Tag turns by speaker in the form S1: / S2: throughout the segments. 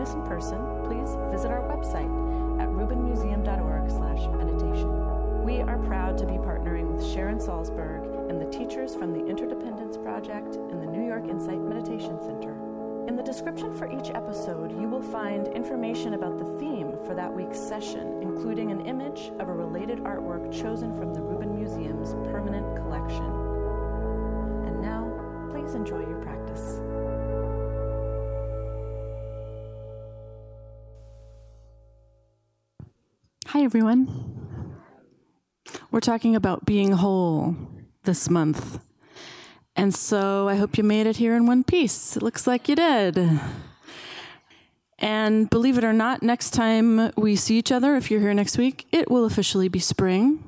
S1: join us in person, please visit our website at rubinmuseum.org/meditation. We are proud to be partnering with Sharon Salzberg and the teachers from the Interdependence Project and the New York Insight Meditation Center. In the description for each episode, you will find information about the theme for that week's session, including an image of a related artwork chosen from the Rubin Museum's permanent collection. And now, please enjoy your practice.
S2: Hi, everyone. We're talking about being whole this month. And so I hope you made it here in one piece. It looks like you did. And believe it or not, next time we see each other, if you're here next week, it will officially be spring.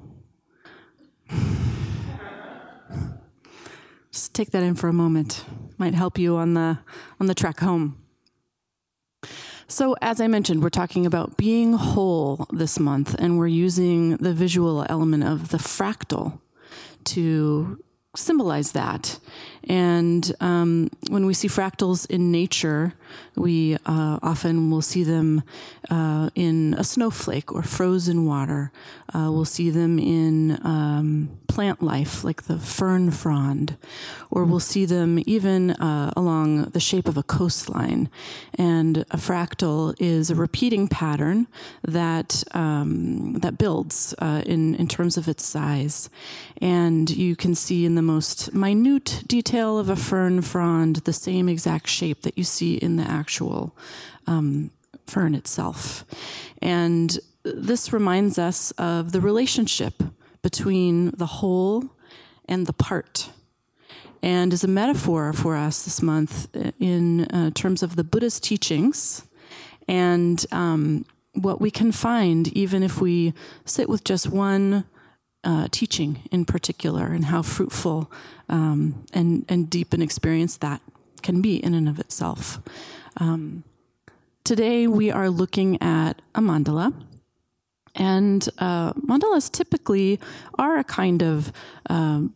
S2: Just take that in for a moment. Might help you on the on the trek home. So, as I mentioned, we're talking about being whole this month, and we're using the visual element of the fractal to symbolize that. And um, when we see fractals in nature, we uh, often will see them uh, in a snowflake or frozen water. Uh, we'll see them in um, plant life, like the fern frond, or we'll see them even uh, along the shape of a coastline. And a fractal is a repeating pattern that um, that builds uh, in in terms of its size, and you can see in the most minute detail of a fern frond the same exact shape that you see in the actual um, fern itself. And this reminds us of the relationship between the whole and the part. And is a metaphor for us this month in uh, terms of the Buddha's teachings and um, what we can find even if we sit with just one uh, teaching in particular and how fruitful um, and, and deep an experience that can be in and of itself. Um, today we are looking at a mandala. And uh, mandalas typically are a kind of, um,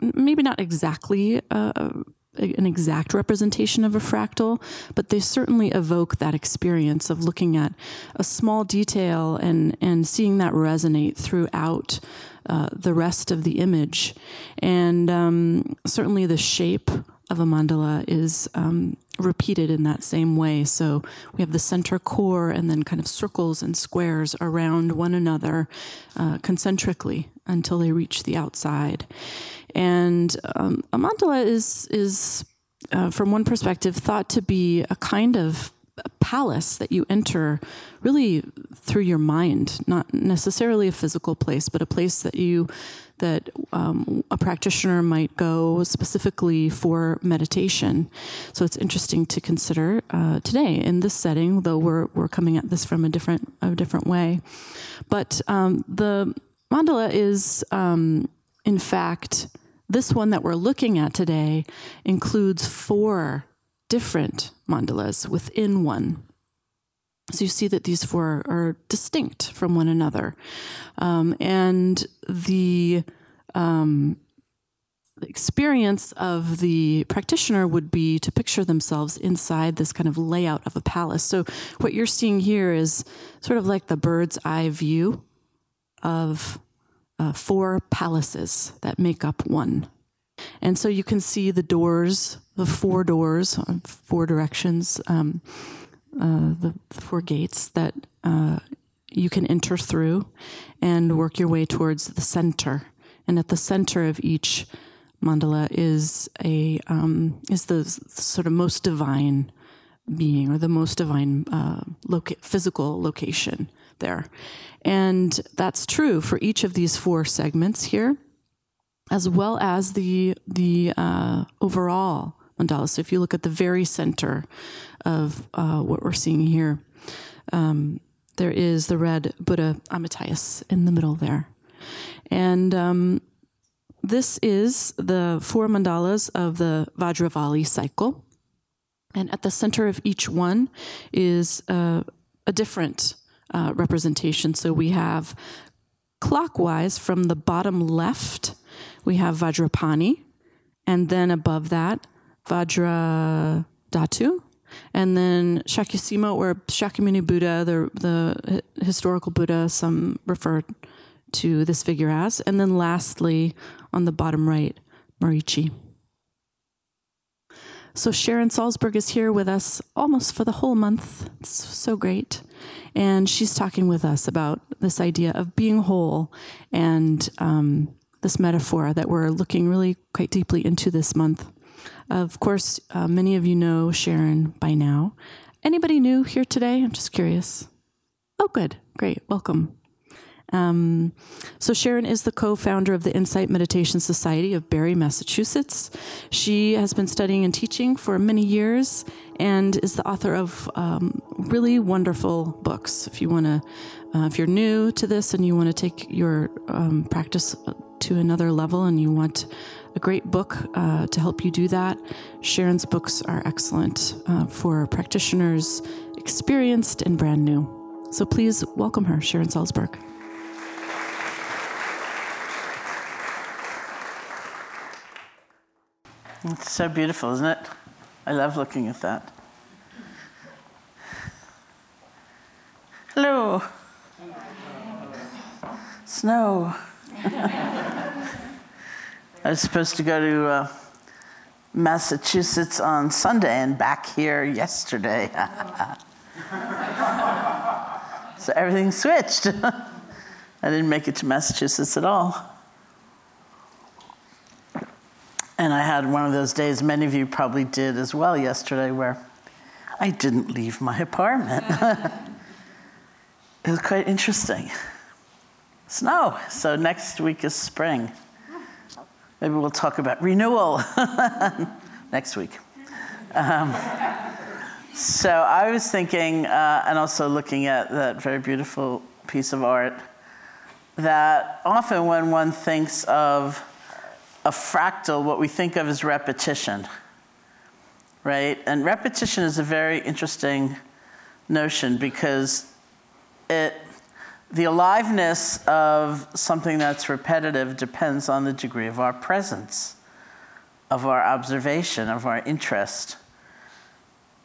S2: maybe not exactly uh, an exact representation of a fractal, but they certainly evoke that experience of looking at a small detail and, and seeing that resonate throughout uh, the rest of the image. And um, certainly the shape of a mandala is um, repeated in that same way. So we have the center core and then kind of circles and squares around one another uh, concentrically until they reach the outside. And um, a mandala is is uh, from one perspective thought to be a kind of a palace that you enter really through your mind, not necessarily a physical place, but a place that you that um, a practitioner might go specifically for meditation. So it's interesting to consider uh, today in this setting, though we're we're coming at this from a different a different way. But um, the mandala is, um, in fact, this one that we're looking at today includes four different mandalas within one. So you see that these four are distinct from one another. Um, and the, um, experience of the practitioner would be to picture themselves inside this kind of layout of a palace. So what you're seeing here is sort of like the bird's eye view of uh, four palaces that make up one. And so you can see the doors, the four doors, uh, four directions, um, uh, the, the, four gates that uh, you can enter through and work your way towards the center. And at the center of each mandala is a um, is the sort of most divine being or the most divine uh, loca- physical location there. And that's true for each of these four segments here as well as the the uh, overall mandala. So if you look at the very center of uh, what we're seeing here, um, there is the red Buddha Amitayus in the middle there, and um, this is the four mandalas of the Vajravali cycle. And at the center of each one is uh, a different uh, representation. So we have clockwise from the bottom left, we have Vajrapani, and then above that, Vajradhatu, and then Shakyamuni or Shakyamuni Buddha, the the historical Buddha, some refer to this figure as, and then lastly, on the bottom right, Marichi. So Sharon Salzberg is here with us almost for the whole month. It's so great. And she's talking with us about this idea of being whole and um, this metaphor that we're looking really quite deeply into this month. Of course, uh, many of you know Sharon by now. Anybody new here today? I'm just curious. Oh, good. Great. Welcome. Um, so, Sharon is the co founder of the Insight Meditation Society of Barre, Massachusetts. She has been studying and teaching for many years and is the author of um, really wonderful books. If you want to, uh, if you're new to this and you want to take your um, practice to another level and you want a great book uh, to help you do that, Sharon's books are excellent uh, for practitioners, experienced and brand new. So please welcome her, Sharon Salzberg.
S3: It's so beautiful, isn't it? I love looking at that. Hello. Snow. I was supposed to go to uh, Massachusetts on Sunday and back here yesterday. so everything switched. I didn't make it to Massachusetts at all. And I had one of those days, many of you probably did as well yesterday, where I didn't leave my apartment. it was quite interesting. Snow. So next week is spring. Maybe we'll talk about renewal next week. Um, so I was thinking, uh, and also looking at that very beautiful piece of art, that often when one thinks of a fractal, what we think of is repetition, right? And repetition is a very interesting notion because it, the aliveness of something that's repetitive depends on the degree of our presence, of our observation, of our interest.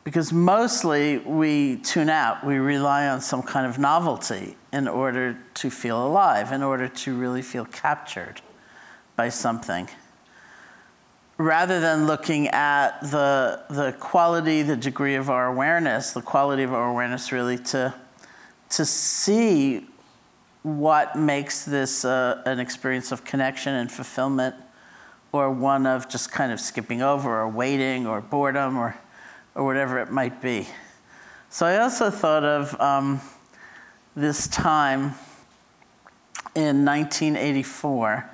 S3: Because mostly we tune out, we rely on some kind of novelty in order to feel alive, in order to really feel captured by something rather than looking at the, the quality, the degree of our awareness, the quality of our awareness really to, to see what makes this uh, an experience of connection and fulfillment or one of just kind of skipping over or waiting or boredom or, or whatever it might be. So I also thought of um, this time in 1984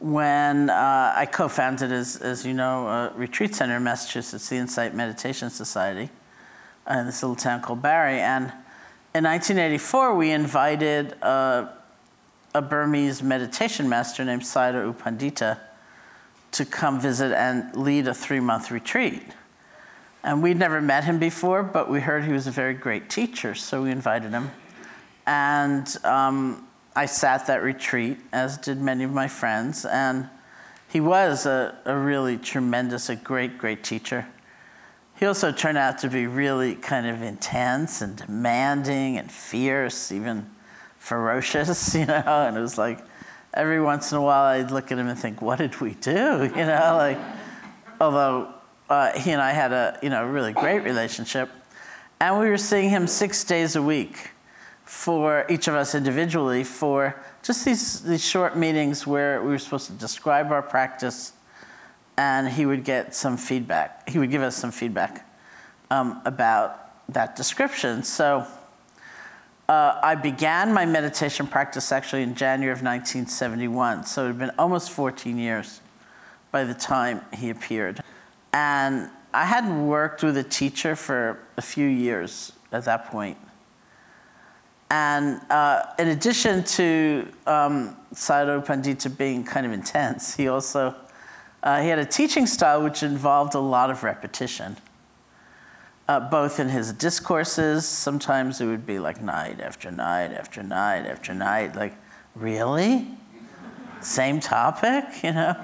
S3: when uh, I co founded, as, as you know, a retreat center in Massachusetts, the Insight Meditation Society, in this little town called Barre. And in 1984, we invited a, a Burmese meditation master named Sayadaw U Pandita to come visit and lead a three month retreat. And we'd never met him before, but we heard he was a very great teacher, so we invited him. And um, I sat that retreat, as did many of my friends, and he was a, a really tremendous, a great, great teacher. He also turned out to be really kind of intense and demanding and fierce, even ferocious, you know, and it was like every once in a while I'd look at him and think, what did we do? You know, like, although uh, he and I had a, you know, really great relationship. And we were seeing him six days a week for each of us individually for just these, these short meetings where we were supposed to describe our practice and he would get some feedback. He would give us some feedback um, about that description. So uh, I began my meditation practice actually in January of 1971. So it had been almost 14 years by the time he appeared. And I hadn't worked with a teacher for a few years at that point. And uh, in addition to um, Sayadaw Pandita being kind of intense, he also uh, he had a teaching style which involved a lot of repetition. uh, both in his discourses. Sometimes it would be like night after night after night after night. Like, really? Same topic, you know?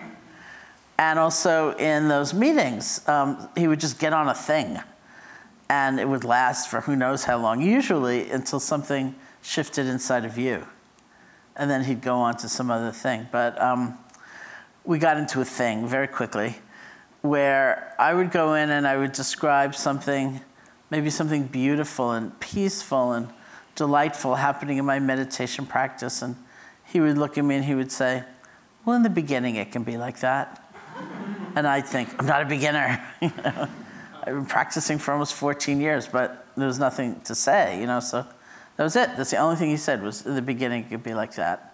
S3: And also in those meetings, um, he would just get on a thing and it would last for who knows how long, usually until something shifted inside of you. And then he'd go on to some other thing. But um, we got into a thing very quickly where I would go in and I would describe something, maybe something beautiful and peaceful and delightful happening in my meditation practice. And he would look at me and he would say, Well, in the beginning, it can be like that. and I'd think, I'm not a beginner. I've been practicing for almost 14 years, but there was nothing to say, you know, so that was it. That's the only thing he said was in the beginning it could be like that.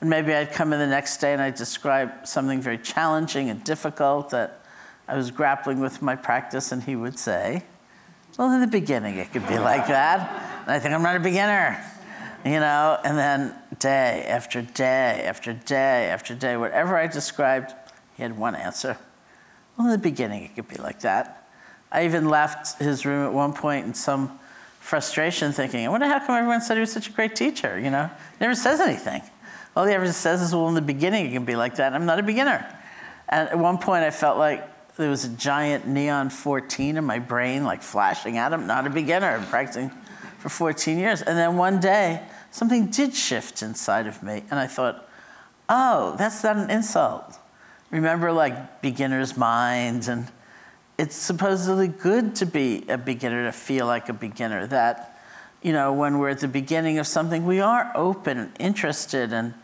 S3: And maybe I'd come in the next day and I'd describe something very challenging and difficult that I was grappling with my practice, and he would say, Well, in the beginning it could be like that. And I think I'm not a beginner, you know, and then day after day after day after day, whatever I described, he had one answer. Well, in the beginning it could be like that. I even left his room at one point in some frustration, thinking, I wonder how come everyone said he was such a great teacher, you know? Never says anything. All he ever says is, well, in the beginning it can be like that. I'm not a beginner. And at one point I felt like there was a giant neon 14 in my brain, like flashing at him, not a beginner, I'm practicing for 14 years. And then one day, something did shift inside of me. And I thought, oh, that's not an insult. Remember, like, beginner's mind and it's supposedly good to be a beginner, to feel like a beginner. That, you know, when we're at the beginning of something, we are open and interested, and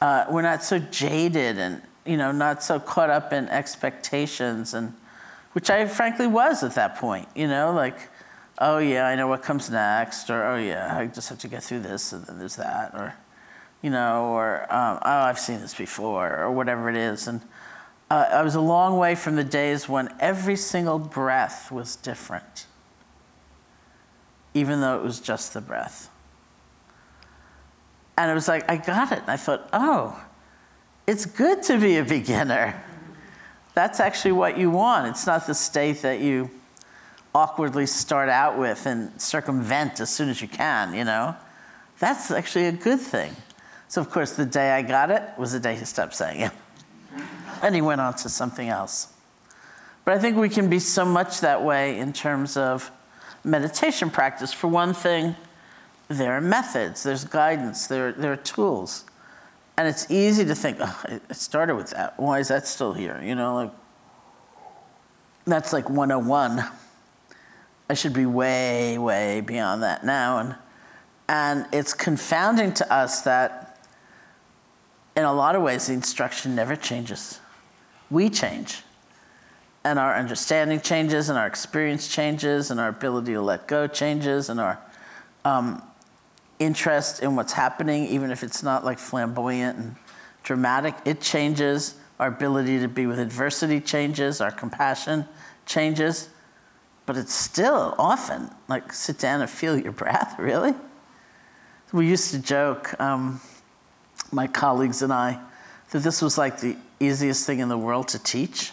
S3: uh, we're not so jaded and, you know, not so caught up in expectations, and which I frankly was at that point, you know, like, oh yeah, I know what comes next, or oh yeah, I just have to get through this, and then there's that, or, you know, or um, oh, I've seen this before, or whatever it is. And uh, I was a long way from the days when every single breath was different, even though it was just the breath. And it was like, I got it. And I thought, oh, it's good to be a beginner. That's actually what you want. It's not the state that you awkwardly start out with and circumvent as soon as you can, you know? That's actually a good thing. So, of course, the day I got it was the day he stopped saying it and he went on to something else. But I think we can be so much that way in terms of meditation practice. For one thing, there are methods, there's guidance, there, there are tools. And it's easy to think, oh, it started with that. Why is that still here? You know, like, that's like 101. I should be way, way beyond that now. And, and it's confounding to us that in a lot of ways the instruction never changes we change. And our understanding changes, and our experience changes, and our ability to let go changes, and our um, interest in what's happening, even if it's not like flamboyant and dramatic, it changes. Our ability to be with adversity changes, our compassion changes. But it's still often like sit down and feel your breath, really? We used to joke, um, my colleagues and I, that this was like the easiest thing in the world to teach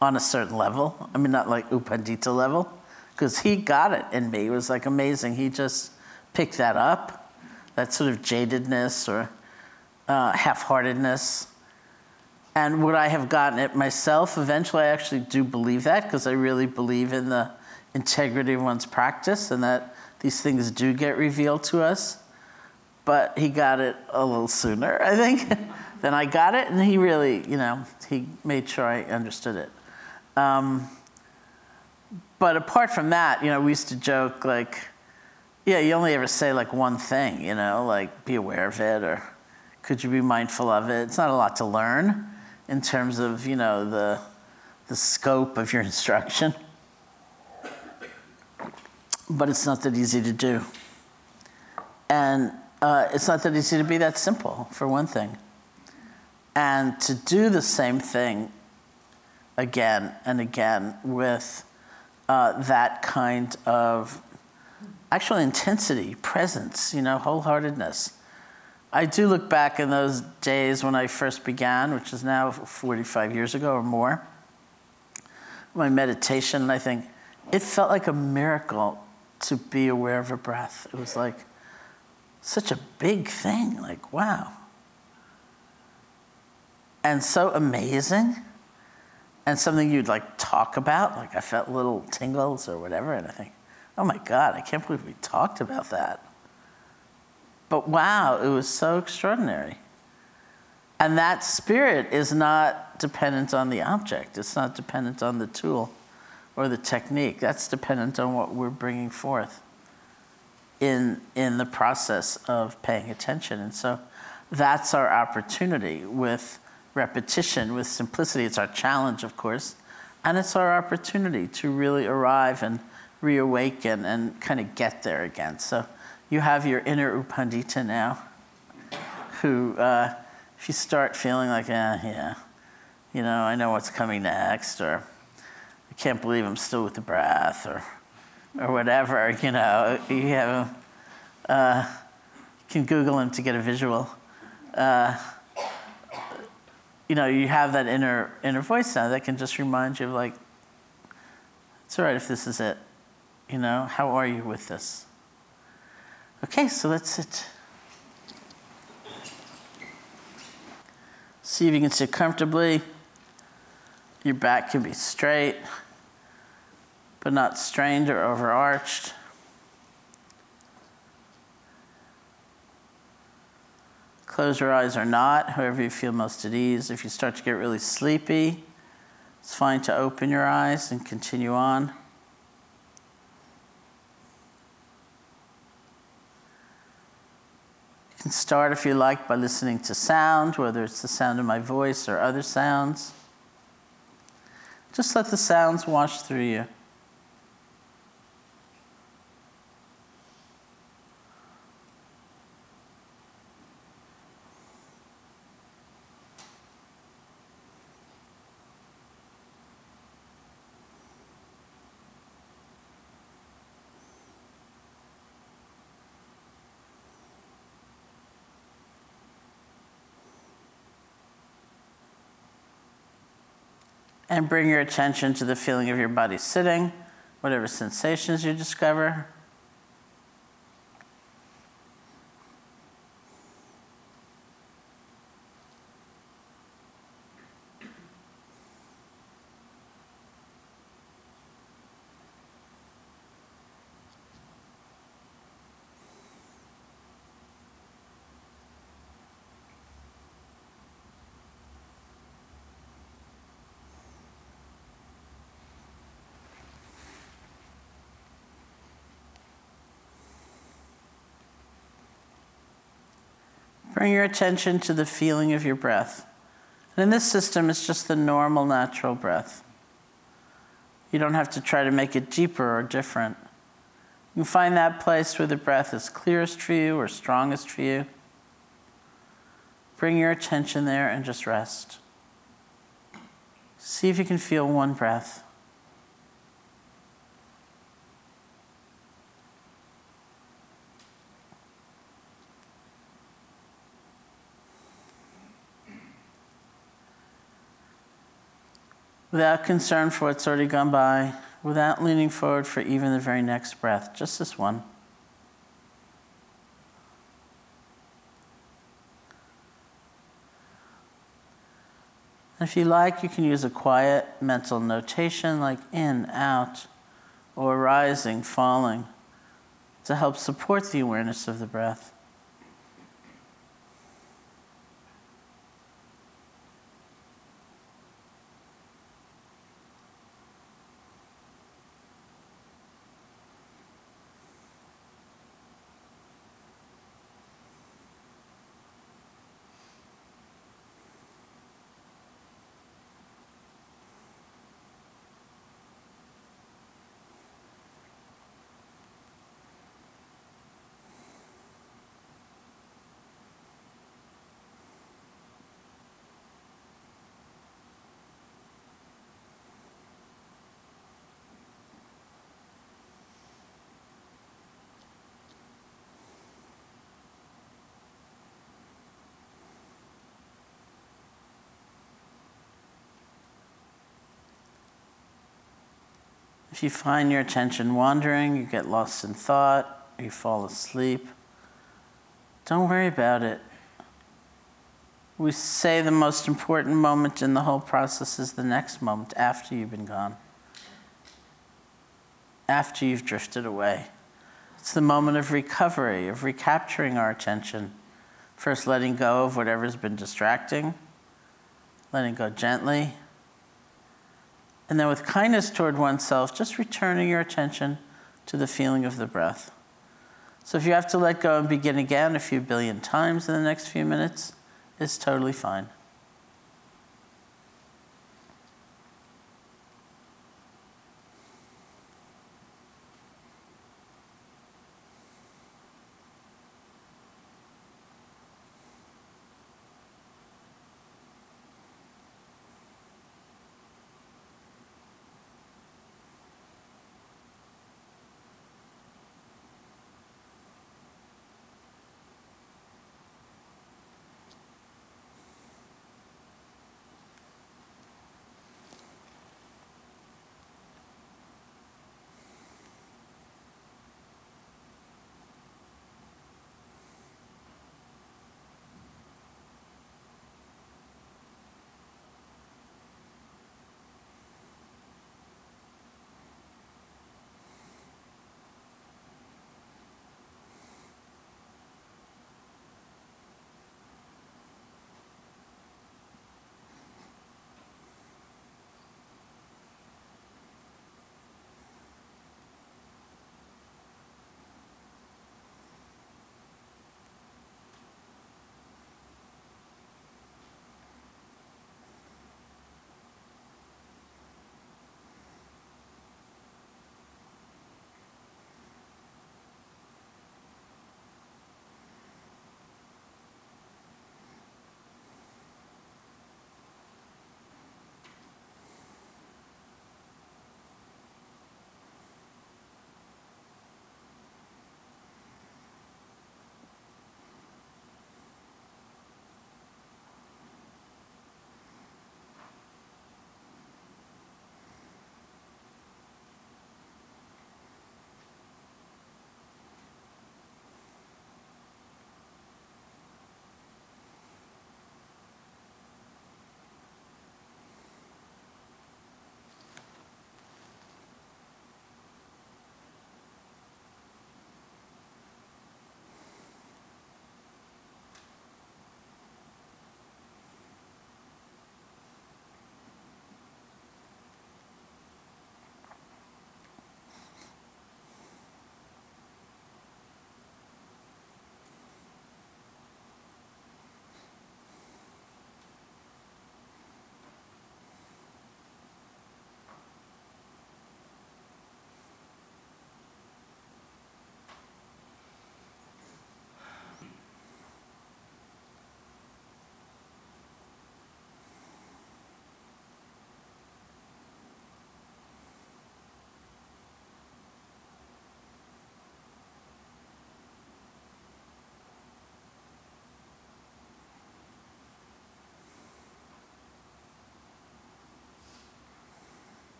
S3: on a certain level. I mean, not like U Pandita level, because he got it in me. It was like amazing. He just picked that up, that sort of jadedness or uh, half heartedness. And would I have gotten it myself? Eventually, I actually do believe that because I really believe in the integrity of one's practice and that these things do get revealed to us. But he got it a little sooner, I think. than I got it, and he really, you know, he made sure I understood it. Um, but apart from that, you know, we used to joke like, yeah, you only ever say like one thing, you know, like be aware of it or could you be mindful of it? It's not a lot to learn in terms of, you know, the, the scope of your instruction. But it's not that easy to do. And uh, it's not that easy to be that simple, for one thing and to do the same thing again and again with uh, that kind of actual intensity, presence, you know, wholeheartedness. I do look back in those days when I first began, which is now 45 years ago or more, my meditation, and I think, it felt like a miracle to be aware of a breath. It was like such a big thing, like, wow. And so amazing, and something you'd like talk about. Like, I felt little tingles or whatever, and I think, oh my God, I can't believe we talked about that. But wow, it was so extraordinary. And that spirit is not dependent on the object, it's not dependent on the tool or the technique. That's dependent on what we're bringing forth in, in the process of paying attention. And so that's our opportunity with repetition, with simplicity. It's our challenge, of course, and it's our opportunity to really arrive and reawaken and kind of get there again. So you have your inner U Pandita now, who, uh, if you start feeling like, eh, yeah, you know, I know what's coming next, or I can't believe I'm still with the breath, or, or whatever, you know, you have, uh, you can Google him to get a visual. Uh, you know, you have that inner inner voice now that can just remind you of like, it's all right if this is it. You know, how are you with this? Okay, so let's sit. See if you can sit comfortably. Your back can be straight, but not strained or overarched. Close your eyes or not, however you feel most at ease. If you start to get really sleepy, it's fine to open your eyes and continue on. Can start, if you like, by listening to sound, whether it's the sound of my voice or other sounds. Just let the sounds wash through you. And bring your attention to the feeling of your body sitting, whatever sensations you discover. Bring your attention to the feeling of your breath. And in this system, it's just the normal, natural breath. You don't have to try to make it deeper or different. You can find that place where the breath is clearest for you or strongest for you. Bring your attention there and just rest. See if you can feel one breath. Without concern for what's already gone by, without leaning forward for even the very next breath, just this one. And if you like, you can use a quiet mental notation like in, out, or rising, falling to help support the awareness of the breath. If you find your attention wandering, you get lost in thought, you fall asleep, don't worry about it. We say the most important moment in the whole process is the next moment after you've been gone, after you've drifted away. It's the moment of recovery, of recapturing our attention. First, letting go of whatever's been distracting, letting go gently. And then, with kindness toward oneself, just returning your attention to the feeling of the breath. So, if you have to let go and begin again a few billion times in the next few minutes, it's totally fine.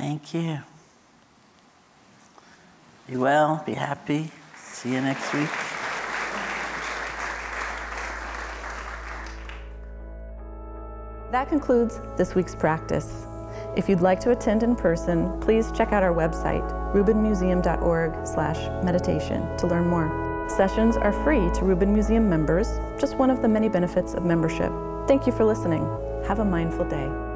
S3: Thank you. Be well, be happy. See you next week.
S2: That concludes this week's practice. If you'd like to attend in person, please check out our website, rubinmuseum.org/meditation to learn more. Sessions are free to Rubin Museum members, just one of the many benefits of membership. Thank you for listening. Have a mindful day.